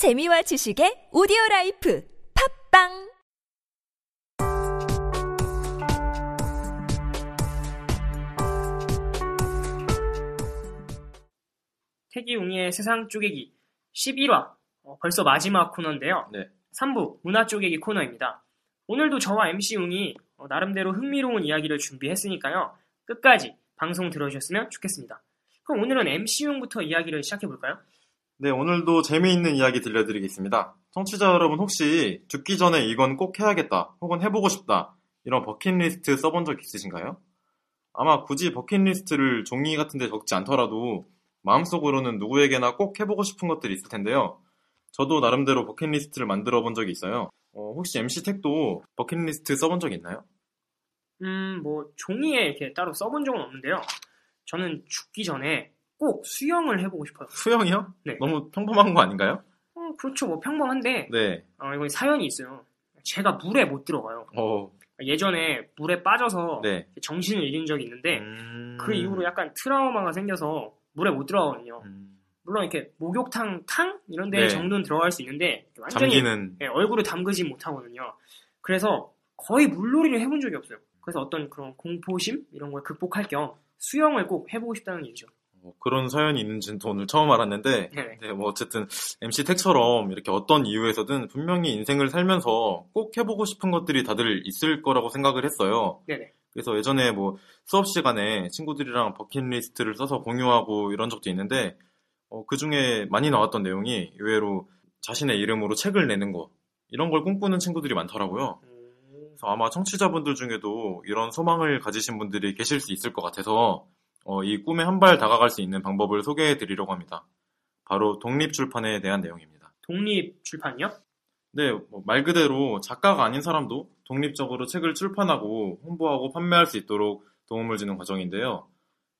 재미와 지식의 오디오 라이프 팟빵 택이, 웅이의 세상 쪼개기 11화 어, 벌써 마지막 코너인데요. 네. 3부 문화 쪼개기 코너입니다. 오늘도 저와 MC 웅이 어, 나름대로 흥미로운 이야기를 준비했으니까요. 끝까지 방송 들어주셨으면 좋겠습니다. 그럼 오늘은 MC 웅부터 이야기를 시작해 볼까요? 네, 오늘도 재미있는 이야기 들려드리겠습니다. 청취자 여러분 혹시 죽기 전에 이건 꼭 해야겠다, 혹은 해보고 싶다, 이런 버킷리스트 써본 적 있으신가요? 아마 굳이 버킷리스트를 종이 같은 데 적지 않더라도 마음속으로는 누구에게나 꼭 해보고 싶은 것들이 있을 텐데요. 저도 나름대로 버킷리스트를 만들어 본 적이 있어요. 어, 혹시 MC 택도 버킷리스트 써본 적 있나요? 음, 뭐 종이에 이렇게 따로 써본 적은 없는데요. 저는 죽기 전에 꼭 수영을 해보고 싶어요. 수영이요? 네. 너무 평범한 거 아닌가요? 어, 그렇죠. 뭐 평범한데 네. 어, 이건 사연이 있어요. 제가 물에 못 들어가요. 어, 예전에 물에 빠져서 네. 정신을 잃은 적이 있는데 음, 그 이후로 약간 트라우마가 생겨서 물에 못 들어가거든요. 음, 물론 이렇게 목욕탕 탕 이런 데 네. 정도는 들어갈 수 있는데 완전히 잠기는 예, 얼굴을 담그지 못하거든요. 그래서 거의 물놀이를 해본 적이 없어요. 그래서 어떤 그런 공포심 이런 걸 극복할 겸 수영을 꼭 해보고 싶다는 얘기죠. 뭐 그런 사연이 있는지는 또 오늘 처음 알았는데, 네네. 네, 뭐 어쨌든 MC 택처럼 이렇게 어떤 이유에서든 분명히 인생을 살면서 꼭 해보고 싶은 것들이 다들 있을 거라고 생각을 했어요. 네네. 그래서 예전에 뭐 수업 시간에 친구들이랑 버킷리스트를 써서 공유하고 이런 적도 있는데, 어, 그 중에 많이 나왔던 내용이 의외로 자신의 이름으로 책을 내는 거, 이런 걸 꿈꾸는 친구들이 많더라고요. 음, 그래서 아마 청취자분들 중에도 이런 소망을 가지신 분들이 계실 수 있을 것 같아서 어, 이 꿈에 한 발 다가갈 수 있는 방법을 소개해 드리려고 합니다. 바로 독립출판에 대한 내용입니다. 독립 출판이요? 네, 뭐말 그대로 작가가 아닌 사람도 독립적으로 책을 출판하고 홍보하고 판매할 수 있도록 도움을 주는 과정인데요.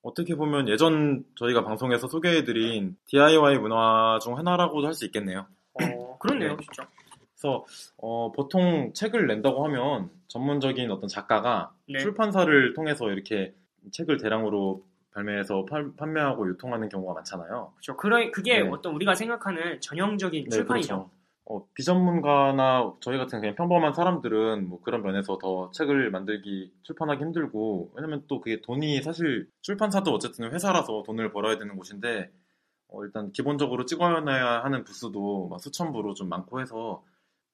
어떻게 보면 예전 저희가 방송에서 소개해드린 DIY 문화 중 하나라고도 할 수 있겠네요. 어, 그렇네요, 네. 진짜. 그래서 어, 보통 책을 낸다고 하면 전문적인 어떤 작가가 네. 출판사를 통해서 이렇게 책을 대량으로 발매해서 팔- 판매하고 유통하는 경우가 많잖아요. 그렇죠. 그러, 그게 네. 어떤 우리가 생각하는 전형적인 출판이죠. 그렇죠. 어, 비전문가나 저희 같은 그냥 평범한 사람들은 뭐 그런 면에서 더 책을 만들기, 출판하기 힘들고, 왜냐면 또 그게 돈이 사실 출판사도 어쨌든 회사라서 돈을 벌어야 되는 곳인데, 어, 일단 기본적으로 찍어놔야 하는 부수도 막 수천 부로 좀 많고 해서,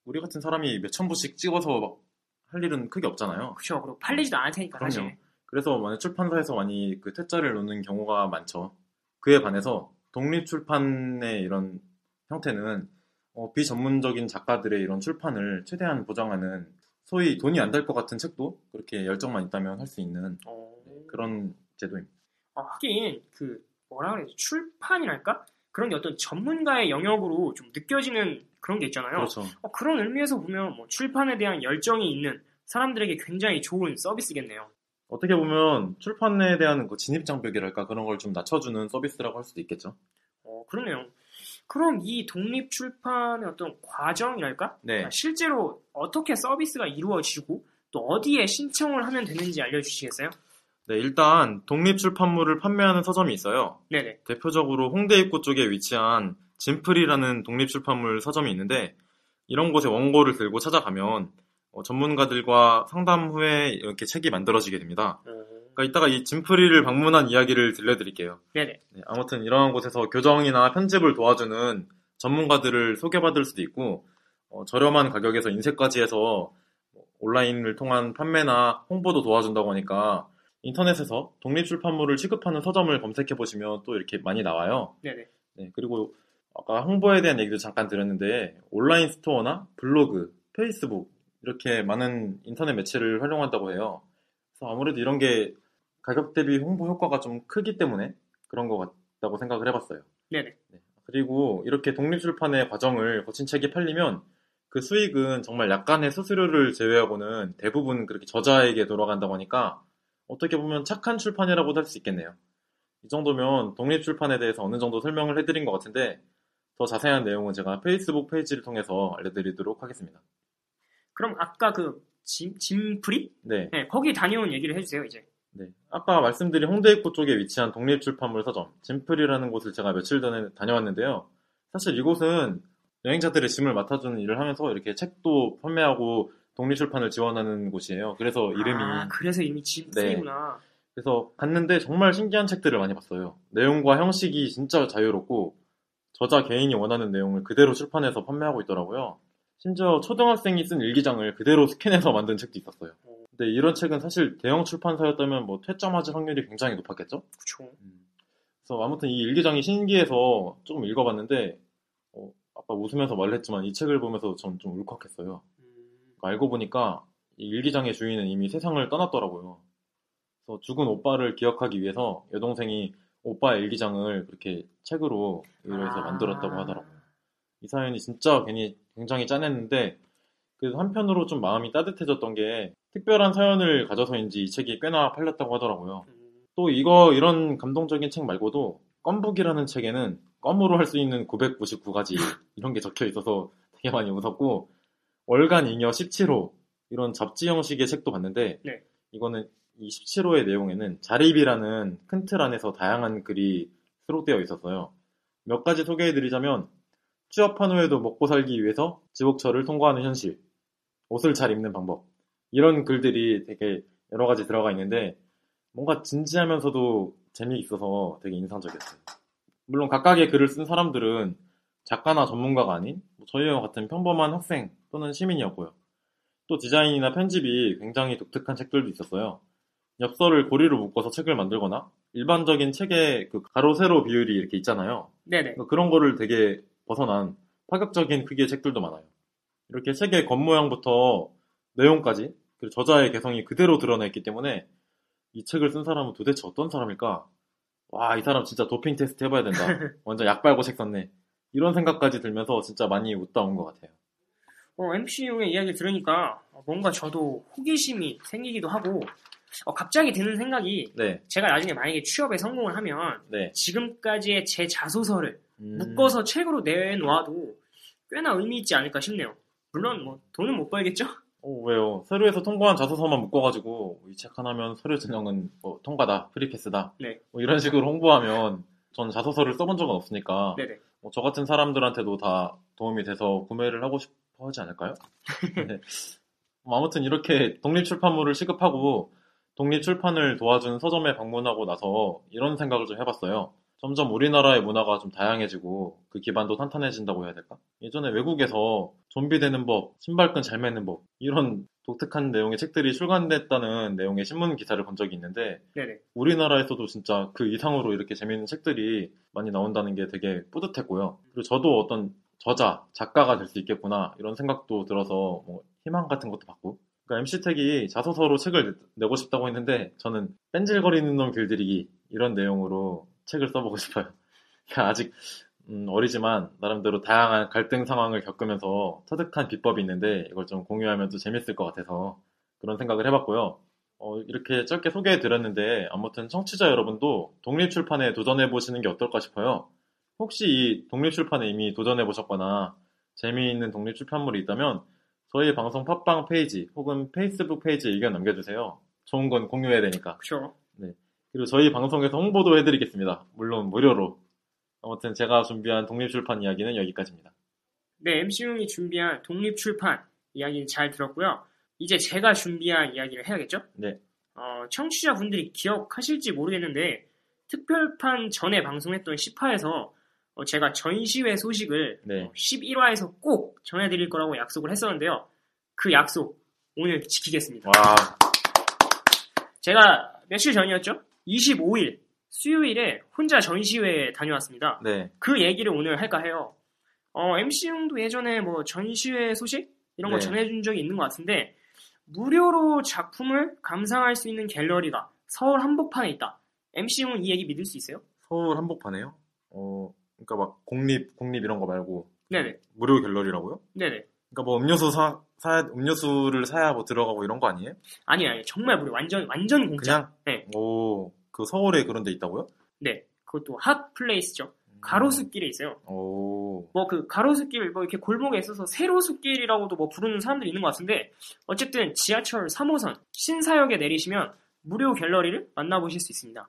우리 같은 사람이 몇 천 부씩 찍어서 막 할 일은 크게 없잖아요. 그렇죠. 그리고 팔리지도 않을 테니까 그럼요. 사실. 그래서 만약 출판사에서 많이 그 퇴짜를 놓는 경우가 많죠. 그에 반해서 독립 출판의 이런 형태는 어, 비전문적인 작가들의 이런 출판을 최대한 보장하는 소위 돈이 안 될 것 같은 책도 그렇게 열정만 있다면 할 수 있는 어, 그런 제도입니다. 아, 하긴 그 뭐라 그래야 지 출판이랄까? 그런 게 어떤 전문가의 영역으로 좀 느껴지는 그런 게 있잖아요. 그렇죠. 어, 그런 의미에서 보면 뭐 출판에 대한 열정이 있는 사람들에게 굉장히 좋은 서비스겠네요. 어떻게 보면 출판에 대한 그 진입 장벽이랄까 그런 걸 좀 낮춰주는 서비스라고 할 수도 있겠죠. 어, 그러네요. 그럼 이 독립 출판의 어떤 과정이랄까? 네. 아, 실제로 어떻게 서비스가 이루어지고 또 어디에 신청을 하면 되는지 알려주시겠어요? 네, 일단 독립 출판물을 판매하는 서점이 있어요. 네네. 대표적으로 홍대 입구 쪽에 위치한 진플이라는 독립 출판물 서점이 있는데 이런 곳에 원고를 들고 찾아가면 어, 전문가들과 상담 후에 이렇게 책이 만들어지게 됩니다. 그러니까 이따가 이 진플이를 방문한 이야기를 들려드릴게요. 네네. 네, 아무튼 이러한 곳에서 교정이나 편집을 도와주는 전문가들을 소개받을 수도 있고 어, 저렴한 가격에서 인쇄까지 해서 온라인을 통한 판매나 홍보도 도와준다고 하니까 인터넷에서 독립 출판물을 취급하는 서점을 검색해 보시면 또 이렇게 많이 나와요. 네네. 네, 그리고 아까 홍보에 대한 얘기도 잠깐 드렸는데 온라인 스토어나 블로그, 페이스북 이렇게 많은 인터넷 매체를 활용한다고 해요. 그래서 아무래도 이런 게 가격 대비 홍보 효과가 좀 크기 때문에 그런 것 같다고 생각을 해봤어요. 네네. 그리고 이렇게 독립출판의 과정을 거친 책이 팔리면 그 수익은 정말 약간의 수수료를 제외하고는 대부분 그렇게 저자에게 돌아간다고 하니까 어떻게 보면 착한 출판이라고도 할 수 있겠네요. 이 정도면 독립출판에 대해서 어느 정도 설명을 해드린 것 같은데 더 자세한 내용은 제가 페이스북 페이지를 통해서 알려드리도록 하겠습니다. 그럼 아까 그 짐, 짐프리? 네, 네, 거기 다녀온 얘기를 해주세요, 이제. 네. 아까 말씀드린 홍대 입구 쪽에 위치한 독립출판물 서점 진플이라는 곳을 제가 며칠 전에 다녀왔는데요. 사실 이곳은 여행자들의 짐을 맡아주는 일을 하면서 이렇게 책도 판매하고 독립출판을 지원하는 곳이에요. 그래서 이름이 아, 그래서 이름이 집 네. 그래서 갔는데 정말 신기한 책들을 많이 봤어요. 내용과 형식이 진짜 자유롭고 저자 개인이 원하는 내용을 그대로 출판해서 판매하고 있더라고요. 심지어 초등학생이 쓴 일기장을 그대로 스캔해서 만든 책도 있었어요. 근데 이런 책은 사실 대형 출판사였다면 뭐 퇴짜 맞을 확률이 굉장히 높았겠죠? 그쵸. 그래서 아무튼 이 일기장이 신기해서 조금 읽어봤는데 어, 아까 웃으면서 말했지만 이 책을 보면서 전 좀 울컥했어요. 음, 알고 보니까 이 일기장의 주인은 이미 세상을 떠났더라고요. 그래서 죽은 오빠를 기억하기 위해서 여동생이 오빠의 일기장을 그렇게 책으로 의뢰해서 아. 만들었다고 하더라고요. 이 사연이 진짜 괜히 굉장히 짠했는데 그래서 한편으로 좀 마음이 따뜻해졌던 게 특별한 사연을 가져서인지 이 책이 꽤나 팔렸다고 하더라고요. 음, 또 이거 이런 감동적인 책 말고도 껌북이라는 책에는 껌으로 할 수 있는 999가지 이런 게 적혀 있어서 되게 많이 웃었고 월간 잉여 17호 이런 잡지 형식의 책도 봤는데 네. 이거는 이 17호의 내용에는 자립이라는 큰 틀 안에서 다양한 글이 수록되어 있었어요. 몇 가지 소개해드리자면 취업한 후에도 먹고 살기 위해서 지옥철을 통과하는 현실, 옷을 잘 입는 방법 이런 글들이 되게 여러 가지 들어가 있는데 뭔가 진지하면서도 재미있어서 되게 인상적이었어요. 물론 각각의 글을 쓴 사람들은 작가나 전문가가 아닌 뭐 저희와 같은 평범한 학생 또는 시민이었고요. 또 디자인이나 편집이 굉장히 독특한 책들도 있었어요. 엽서를 고리로 묶어서 책을 만들거나 일반적인 책의 그 가로 세로 비율이 이렇게 있잖아요. 네네. 그러니까 그런 거를 되게 벗어난 파격적인 크기의 책들도 많아요. 이렇게 책의 겉모양부터 내용까지 그리고 저자의 개성이 그대로 드러나 있기 때문에 이 책을 쓴 사람은 도대체 어떤 사람일까? 와, 이 사람 진짜 도핑 테스트 해봐야 된다. 완전 약 빨고 책 썼네. 이런 생각까지 들면서 진짜 많이 웃다 온 것 같아요. 어, MCU의 이야기를 들으니까 뭔가 저도 호기심이 생기기도 하고 어, 갑자기 드는 생각이 네, 제가 나중에 만약에 취업에 성공을 하면 네. 지금까지의 제 자소서를 음, 묶어서 책으로 내놓아도 꽤나 의미 있지 않을까 싶네요. 물론 뭐 돈은 못 벌겠죠? 어, 왜요? 서류에서 통과한 자소서만 묶어가지고 이 책 하나면 서류 전형은 뭐 통과다, 프리패스다. 네. 뭐 이런 식으로 홍보하면 전 자소서를 써본 적은 없으니까 네네. 뭐 저 같은 사람들한테도 다 도움이 돼서 구매를 하고 싶어 하지 않을까요? 네. 뭐 아무튼 이렇게 독립출판물을 시급하고 독립출판을 도와준 서점에 방문하고 나서 이런 생각을 좀 해봤어요. 점점 우리나라의 문화가 좀 다양해지고 그 기반도 탄탄해진다고 해야 될까? 예전에 외국에서 좀비 되는 법, 신발끈 잘 매는 법 이런 독특한 내용의 책들이 출간됐다는 내용의 신문 기사를 본 적이 있는데 네네. 우리나라에서도 진짜 그 이상으로 이렇게 재밌는 책들이 많이 나온다는 게 되게 뿌듯했고요. 그리고 저도 어떤 저자, 작가가 될 수 있겠구나 이런 생각도 들어서 뭐 희망 같은 것도 받고. 그러니까 MC택이 자소서로 책을 내- 내고 싶다고 했는데 저는 뺀질거리는 놈 길들이기 이런 내용으로 책을 써보고 싶어요. 그러니까 아직 음, 어리지만 나름대로 다양한 갈등 상황을 겪으면서 터득한 비법이 있는데 이걸 좀 공유하면 또 재밌을 것 같아서 그런 생각을 해봤고요. 어, 이렇게 짧게 소개해 드렸는데 아무튼 청취자 여러분도 독립출판에 도전해 보시는 게 어떨까 싶어요. 혹시 이 독립출판에 이미 도전해 보셨거나 재미있는 독립출판물이 있다면 저희 방송 팟빵 페이지 혹은 페이스북 페이지에 의견 남겨주세요. 좋은 건 공유해야 되니까. 그쵸. 그리고 저희 방송에서 홍보도 해드리겠습니다. 물론 무료로. 아무튼 제가 준비한 독립출판 이야기는 여기까지입니다. 네, MC용이 준비한 독립출판 이야기 잘 들었고요. 이제 제가 준비한 이야기를 해야겠죠? 네. 어, 청취자분들이 기억하실지 모르겠는데 특별판 전에 방송했던 10화에서 어, 제가 전시회 소식을 네. 11화에서 꼭 전해드릴 거라고 약속을 했었는데요. 그 약속 오늘 지키겠습니다. 와, 제가 며칠 전이었죠? 25일 수요일에 혼자 전시회에 다녀왔습니다. 네. 그 얘기를 오늘 할까 해요. 어, MC용도 예전에 뭐 전시회 소식 이런 거 네. 전해준 적이 있는 것 같은데 무료로 작품을 감상할 수 있는 갤러리가 서울 한복판에 있다. MC용은 이 얘기 믿을 수 있어요? 서울 한복판에요? 어, 그러니까 막 공립, 공립 이런 거 말고 네네. 무료 갤러리라고요? 네네. 그러니까 뭐 음료수 사, 사 음료수를 사야 뭐 들어가고 이런 거 아니에요? 아니에요, 아니에요. 정말 무료. 완전, 완전 공짜. 그냥? 네. 오, 그 서울에 그런 데 있다고요? 네. 그것도 핫 플레이스죠. 가로수길에 있어요. 오, 뭐그 가로수길 뭐 이렇게 골목에 있어서 세로수길이라고도 뭐 부르는 사람들이 있는 것 같은데 어쨌든 지하철 3호선 신사역에 내리시면 무료 갤러리를 만나보실 수 있습니다.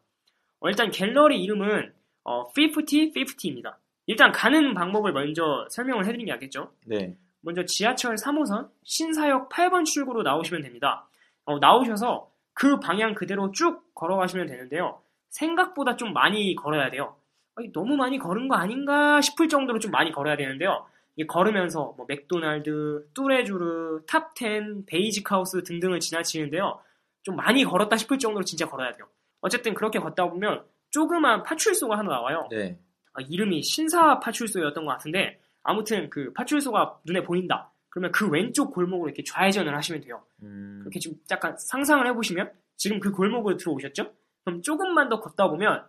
어, 일단 갤러리 이름은 어, 5050입니다. 일단 가는 방법을 먼저 설명을 해드리는 게 낫겠죠. 네. 먼저 지하철 3호선 신사역 8번 출구로 나오시면 됩니다. 어, 나오셔서 그 방향 그대로 쭉 걸어가시면 되는데요. 생각보다 좀 많이 걸어야 돼요. 아니, 너무 많이 걸은 거 아닌가 싶을 정도로 좀 많이 걸어야 되는데요. 이게 걸으면서 뭐 맥도날드, 뚜레쥬르, 탑10, 베이직 하우스 등등을 지나치는데요. 좀 많이 걸었다 싶을 정도로 진짜 걸어야 돼요. 어쨌든 그렇게 걷다 보면 조그만 파출소가 하나 나와요. 네. 아, 이름이 신사 파출소였던 것 같은데 아무튼 그 파출소가 눈에 보인다. 그러면 그 왼쪽 골목으로 이렇게 좌회전을 하시면 돼요. 음, 그렇게 좀 약간 상상을 해보시면 지금 그 골목으로 들어오셨죠? 그럼 조금만 더 걷다 보면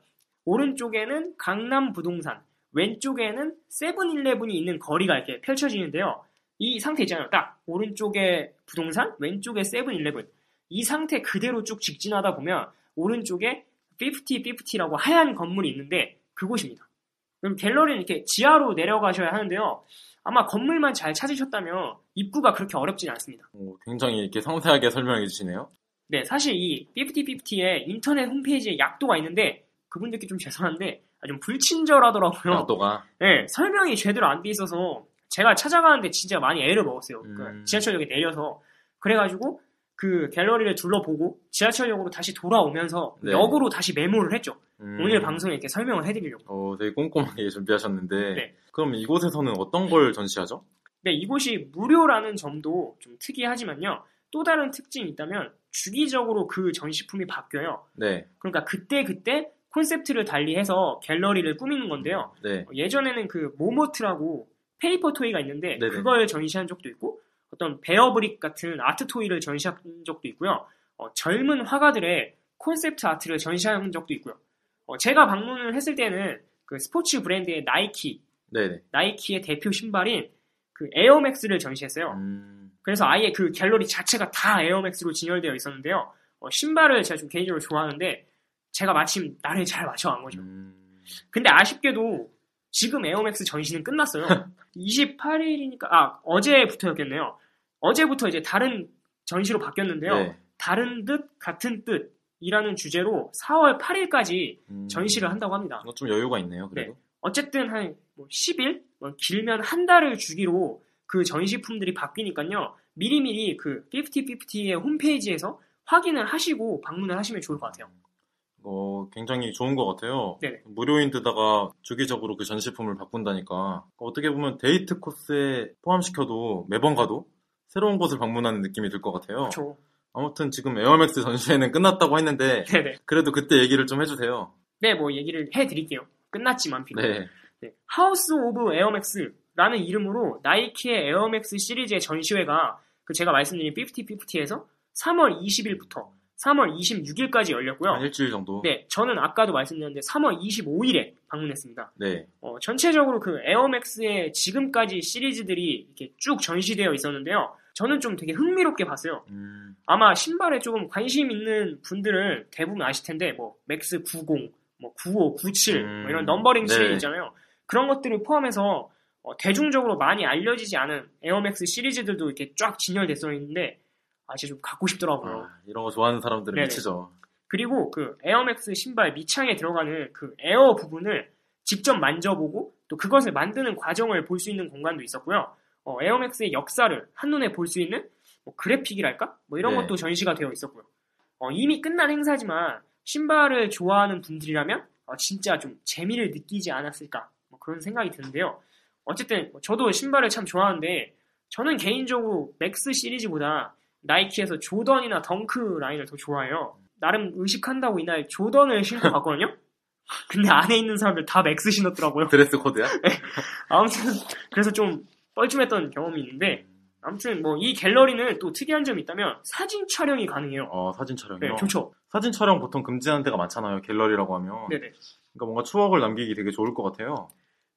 오른쪽에는 강남 부동산, 왼쪽에는 세븐일레븐이 있는 거리가 이렇게 펼쳐지는데요. 이 상태 있잖아요. 딱 오른쪽에 부동산, 왼쪽에 세븐일레븐. 이 상태 그대로 쭉 직진하다 보면 오른쪽에 50-50라고 하얀 건물이 있는데 그곳입니다. 그럼 갤러리는 이렇게 지하로 내려가셔야 하는데요. 아마 건물만 잘 찾으셨다면 입구가 그렇게 어렵진 않습니다. 오, 굉장히 이렇게 상세하게 설명해 주시네요. 네, 사실 이 50-50의 인터넷 홈페이지에 약도가 있는데 그분들께 좀 죄송한데 아, 좀 불친절하더라고요. 각도가. 네, 설명이 제대로 안 돼 있어서 제가 찾아가는데 진짜 많이 애를 먹었어요. 그 음. 지하철역에 내려서 그래가지고 그 갤러리를 둘러보고 지하철역으로 다시 돌아오면서 네. 역으로 다시 메모를 했죠. 음, 오늘 방송에 이렇게 설명을 해드리려고. 어, 되게 꼼꼼하게 준비하셨는데. 네. 그럼 이곳에서는 어떤 걸 전시하죠? 네, 이곳이 무료라는 점도 좀 특이하지만요. 또 다른 특징이 있다면 주기적으로 그 전시품이 바뀌어요. 네. 그러니까 그때 그때 콘셉트를 달리해서 갤러리를 꾸미는 건데요. 네. 어, 예전에는 그 모모트라고 paper toy가 있는데 네네. 그걸 전시한 적도 있고 어떤 베어브릭 같은 art toy를 전시한 적도 있고요. 어, 젊은 화가들의 콘셉트 아트를 전시한 적도 있고요. 어, 제가 방문을 했을 때는 그 스포츠 브랜드의 나이키, 네네. 나이키의 대표 신발인 그 에어맥스를 전시했어요. 음, 그래서 아예 그 갤러리 자체가 다 에어맥스로 진열되어 있었는데요. 어, 신발을 제가 좀 개인적으로 좋아하는데 제가 마침 날을 잘 맞춰간 거죠. 음, 근데 아쉽게도 지금 에어맥스 전시는 끝났어요. 28일이니까 아 어제부터였겠네요. 어제부터 이제 다른 전시로 바뀌었는데요. 네. 다른 뜻 같은 뜻이라는 주제로 4월 8일까지 음, 전시를 한다고 합니다. 좀 여유가 있네요, 그래도. 어쨌든 한 10일 뭐 길면 한 달을 주기로 그 전시품들이 바뀌니까요. 미리미리 그 5050의 홈페이지에서 확인을 하시고 방문을 하시면 좋을 것 같아요. 어, 굉장히 좋은 것 같아요. 네네. 무료인데다가 주기적으로 그 전시품을 바꾼다니까 어떻게 보면 데이트 코스에 포함시켜도 매번 가도 새로운 곳을 방문하는 느낌이 들 것 같아요. 그렇죠. 아무튼 지금 에어맥스 전시회는 끝났다고 했는데 네네. 그래도 그때 얘기를 좀 해주세요. 네, 뭐 얘기를 해드릴게요. 끝났지만 비록. 네. 네, House of 에어맥스라는 이름으로 나이키의 에어맥스 시리즈의 전시회가 그 제가 말씀드린 50-50에서 3월 20일부터 3월 26일까지 열렸고요. 한 일주일 정도. 네, 저는 아까도 말씀드렸는데 3월 25일에 방문했습니다. 네. 어, 전체적으로 그 에어맥스의 지금까지 시리즈들이 이렇게 쭉 전시되어 있었는데요. 저는 좀 되게 흥미롭게 봤어요. 음, 아마 신발에 조금 관심 있는 분들은 대부분 아실 텐데 뭐 맥스 90, 뭐 95, 97 음, 뭐 이런 넘버링 네. 시리즈 있잖아요. 그런 것들을 포함해서 어, 대중적으로 많이 알려지지 않은 에어맥스 시리즈들도 이렇게 쫙 진열돼서 있는데 아 진짜 좀 갖고 싶더라고요. 아, 이런 거 좋아하는 사람들은 네네. 미치죠. 그리고 그 에어맥스 신발 밑창에 들어가는 그 에어 부분을 직접 만져보고 또 그것을 만드는 과정을 볼 수 있는 공간도 있었고요. 어, 에어맥스의 역사를 한눈에 볼 수 있는 뭐 그래픽이랄까? 뭐 이런 네. 것도 전시가 되어 있었고요. 어, 이미 끝난 행사지만 신발을 좋아하는 분들이라면 어, 진짜 좀 재미를 느끼지 않았을까 뭐 그런 생각이 드는데요. 어쨌든 뭐 저도 신발을 참 좋아하는데 저는 개인적으로 맥스 시리즈보다 나이키에서 조던이나 덩크 라인을 더 좋아해요. 나름 의식한다고 이날 조던을 신고 갔거든요. 근데 안에 있는 사람들 다 맥스 신었더라고요. 드레스 코드야? 아무튼 그래서 좀 뻘쭘했던 경험이 있는데 아무튼 뭐 이 갤러리는 또 특이한 점이 있다면 사진 촬영이 가능해요. 어, 사진 촬영이요. 네, 좋죠. 사진 촬영 보통 금지하는 데가 많잖아요. 갤러리라고 하면. 네네. 그러니까 뭔가 추억을 남기기 되게 좋을 것 같아요.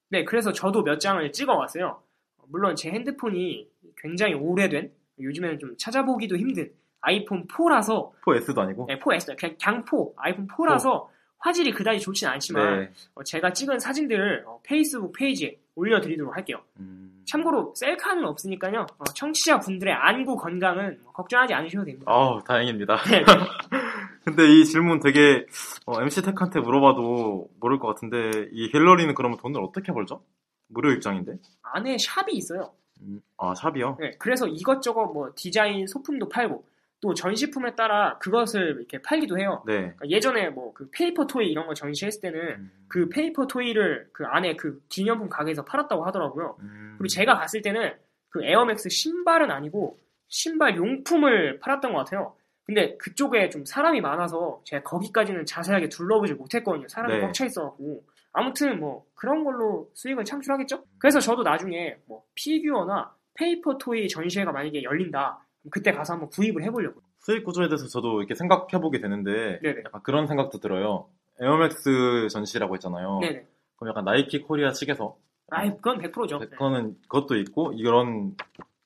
네, 그래서 저도 몇 장을 찍어 왔어요. 물론 제 핸드폰이 굉장히 오래된 요즘에는 좀 찾아보기도 힘든 아이폰 4라서 4S도 아니고. 네, 4S 그냥 강포 아이폰 4라서 화질이 그다지 좋진 않지만 네. 어, 제가 찍은 사진들을 어, 페이스북 페이지에 올려드리도록 할게요. 음. 참고로 셀카는 없으니까요. 어, 청취자 분들의 안구 건강은 뭐 걱정하지 않으셔도 됩니다. 아우, 다행입니다. 네. 근데 이 질문 되게 MC 택한테 물어봐도 모를 것 같은데 이 갤러리는 그러면 돈을 어떻게 벌죠? 무료 입장인데? 안에 shop이 있어요. 음, 아 shop이요? 네, 그래서 이것저것 뭐 디자인 소품도 팔고 또 전시품에 따라 그것을 이렇게 팔기도 해요. 네. 그러니까 예전에 뭐 그 paper toy 이런 거 전시했을 때는 음, 그 paper toy를 그 안에 그 기념품 가게에서 팔았다고 하더라고요. 음, 그리고 제가 갔을 때는 그 에어맥스 신발은 아니고 신발 용품을 팔았던 것 같아요. 근데 그쪽에 좀 사람이 많아서 제가 거기까지는 자세하게 둘러보질 못했거든요. 사람이 네. 꽉차 있어갖고. 아무튼 뭐 그런 걸로 수익을 창출하겠죠? 그래서 저도 나중에 뭐 피규어나 paper toy 전시회가 만약에 열린다. 그때 가서 한번 구입을 해보려고. 수익 구조에 대해서 저도 이렇게 생각해보게 되는데 네네. 약간 그런 생각도 들어요. 에어맥스 전시라고 했잖아요. 네네. 그럼 약간 나이키 코리아 측에서 아이, 그건 100%죠. 그거는 그것도 있고 이런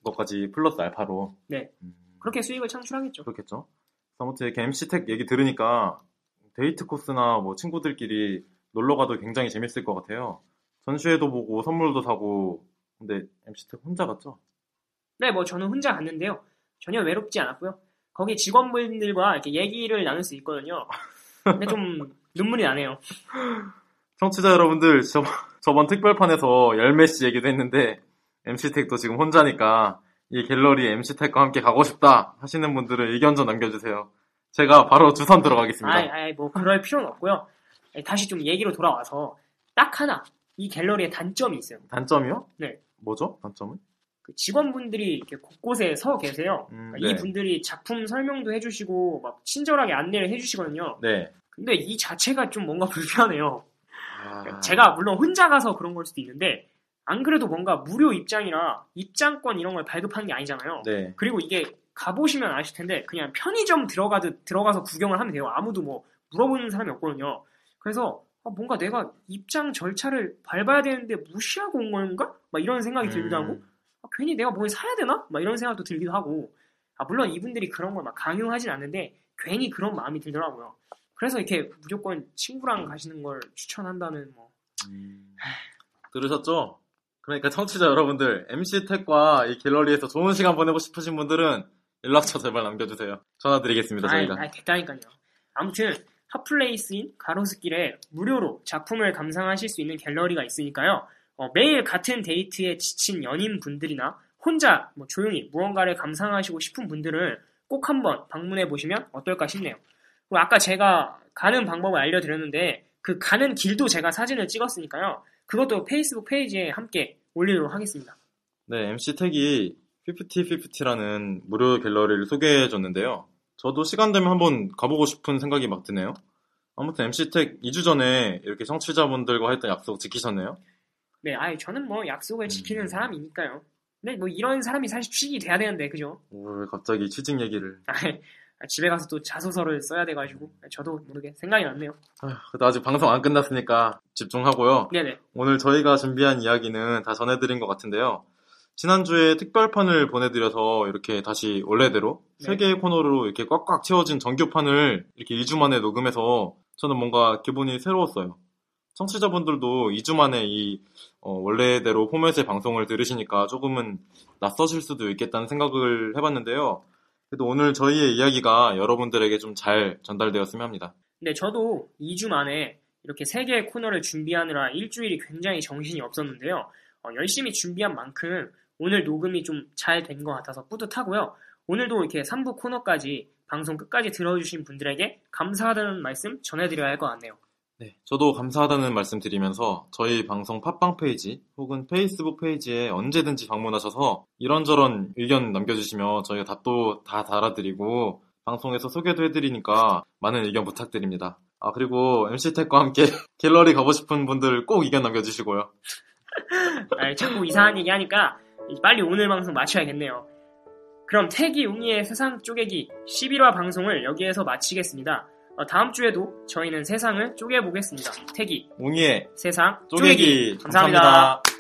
것까지 플러스 알파로 네. 음, 그렇게 수익을 창출하겠죠. 그렇겠죠. 아무튼 이렇게 MC택 얘기 들으니까 데이트 코스나 뭐 친구들끼리 놀러 가도 굉장히 재밌을 것 같아요. 전시회도 보고 선물도 사고 근데 MC택 혼자 갔죠? 네, 뭐 저는 혼자 갔는데요. 전혀 외롭지 않았고요. 거기 직원분들과 이렇게 얘기를 나눌 수 있거든요. 근데 좀 눈물이 나네요. 청취자 여러분들 저번, 저번 특별판에서 열매씨 얘기도 했는데 MC택도 지금 혼자니까 이 갤러리 MC택과 함께 가고 싶다 하시는 분들은 의견 좀 남겨주세요. 제가 바로 주선 들어가겠습니다. 아이, 아이, 뭐 그럴 필요는 없고요. 아니, 다시 좀 얘기로 돌아와서 딱 하나 이 갤러리의 단점이 있어요. 단점이요? 네. 뭐죠? 단점은? 그 직원분들이 이렇게 곳곳에 서 계세요. 음, 그러니까 이 분들이 작품 설명도 해주시고 막 친절하게 안내를 해주시거든요. 네. 근데 이 자체가 좀 뭔가 불편해요. 아, 제가 물론 혼자 가서 그런 걸 수도 있는데 안 그래도 뭔가 무료 입장이라 입장권 이런 걸 발급하는 게 아니잖아요. 네. 그리고 이게 가보시면 아실 텐데 그냥 편의점 들어가듯 들어가서 구경을 하면 돼요. 아무도 뭐 물어보는 사람이 없거든요. 그래서 아, 뭔가 내가 입장 절차를 밟아야 되는데 무시하고 온 건가? 막 이런 생각이 들기도 하고 음, 아, 괜히 내가 뭘 사야 되나? 막 이런 생각도 들기도 하고 아, 물론 이분들이 그런 걸 막 강요하진 않는데 괜히 그런 마음이 들더라고요. 그래서 이렇게 무조건 친구랑 가시는 걸 추천한다는 뭐 음. 들으셨죠? 그러니까 청취자 여러분들 MC택과 이 갤러리에서 좋은 시간 보내고 싶으신 분들은 연락처 제발 남겨주세요. 전화 드리겠습니다 아이, 저희가. 아이, 됐다니까요. 아무튼 hot place인 가로수길에 무료로 작품을 감상하실 수 있는 갤러리가 있으니까요. 어, 매일 같은 데이트에 지친 연인분들이나 혼자 뭐 조용히 무언가를 감상하시고 싶은 분들은 꼭 한번 방문해 보시면 어떨까 싶네요. 그리고 아까 제가 가는 방법을 알려드렸는데 그 가는 길도 제가 사진을 찍었으니까요. 그것도 페이스북 페이지에 함께 올리도록 하겠습니다. 네, MC택이 5050라는 무료 갤러리를 소개해 줬는데요. 저도 시간 되면 한번 가보고 싶은 생각이 막 드네요. 아무튼 MC택 2주 전에 이렇게 청취자분들과 했던 약속 지키셨네요. 네, 아이 저는 뭐 음. 약속을 지키는 사람이니까요. 근데 뭐 이런 사람이 사실 취직이 돼야 되는데 그죠? 오, 왜 갑자기 취직 얘기를. 아이, 집에 가서 또 자소서를 써야 돼가지고 저도 모르게 생각이 났네요. 아휴, 그래도 아직 방송 안 끝났으니까 집중하고요. 네네. 오늘 저희가 준비한 이야기는 다 전해드린 것 같은데요. 지난주에 특별판을 보내드려서 이렇게 다시 원래대로 네. 세 개의 코너로 이렇게 꽉꽉 채워진 정규판을 이렇게 2주 만에 녹음해서 저는 뭔가 기분이 새로웠어요. 청취자분들도 2주 만에 이 어, 원래대로 포맷의 방송을 들으시니까 조금은 낯서실 수도 있겠다는 생각을 해봤는데요. 그래도 오늘 저희의 이야기가 여러분들에게 좀 잘 전달되었으면 합니다. 근데 저도 2주 만에 이렇게 세 개의 코너를 준비하느라 일주일이 굉장히 정신이 없었는데요. 어, 열심히 준비한 만큼 오늘 녹음이 좀 잘 된 것 같아서 뿌듯하고요. 오늘도 이렇게 3부 코너까지 방송 끝까지 들어주신 분들에게 감사하다는 말씀 전해드려야 할 것 같네요. 네, 저도 감사하다는 말씀 드리면서 저희 방송 팟빵 페이지 혹은 페이스북 페이지에 언제든지 방문하셔서 이런저런 의견 남겨주시면 저희가 답도 다 달아드리고 방송에서 소개도 해드리니까 많은 의견 부탁드립니다. 아, 그리고 MC택과 함께 갤러리 가고 싶은 분들 꼭 의견 남겨주시고요. 아, 자꾸 이상한 얘기 하니까 빨리 오늘 방송 마쳐야겠네요. 그럼 태기 웅이의 세상 쪼개기 11화 방송을 여기에서 마치겠습니다. 어, 다음 주에도 저희는 세상을 쪼개보겠습니다. 태기, 웅이의 세상 쪼개기 감사합니다. 감사합니다.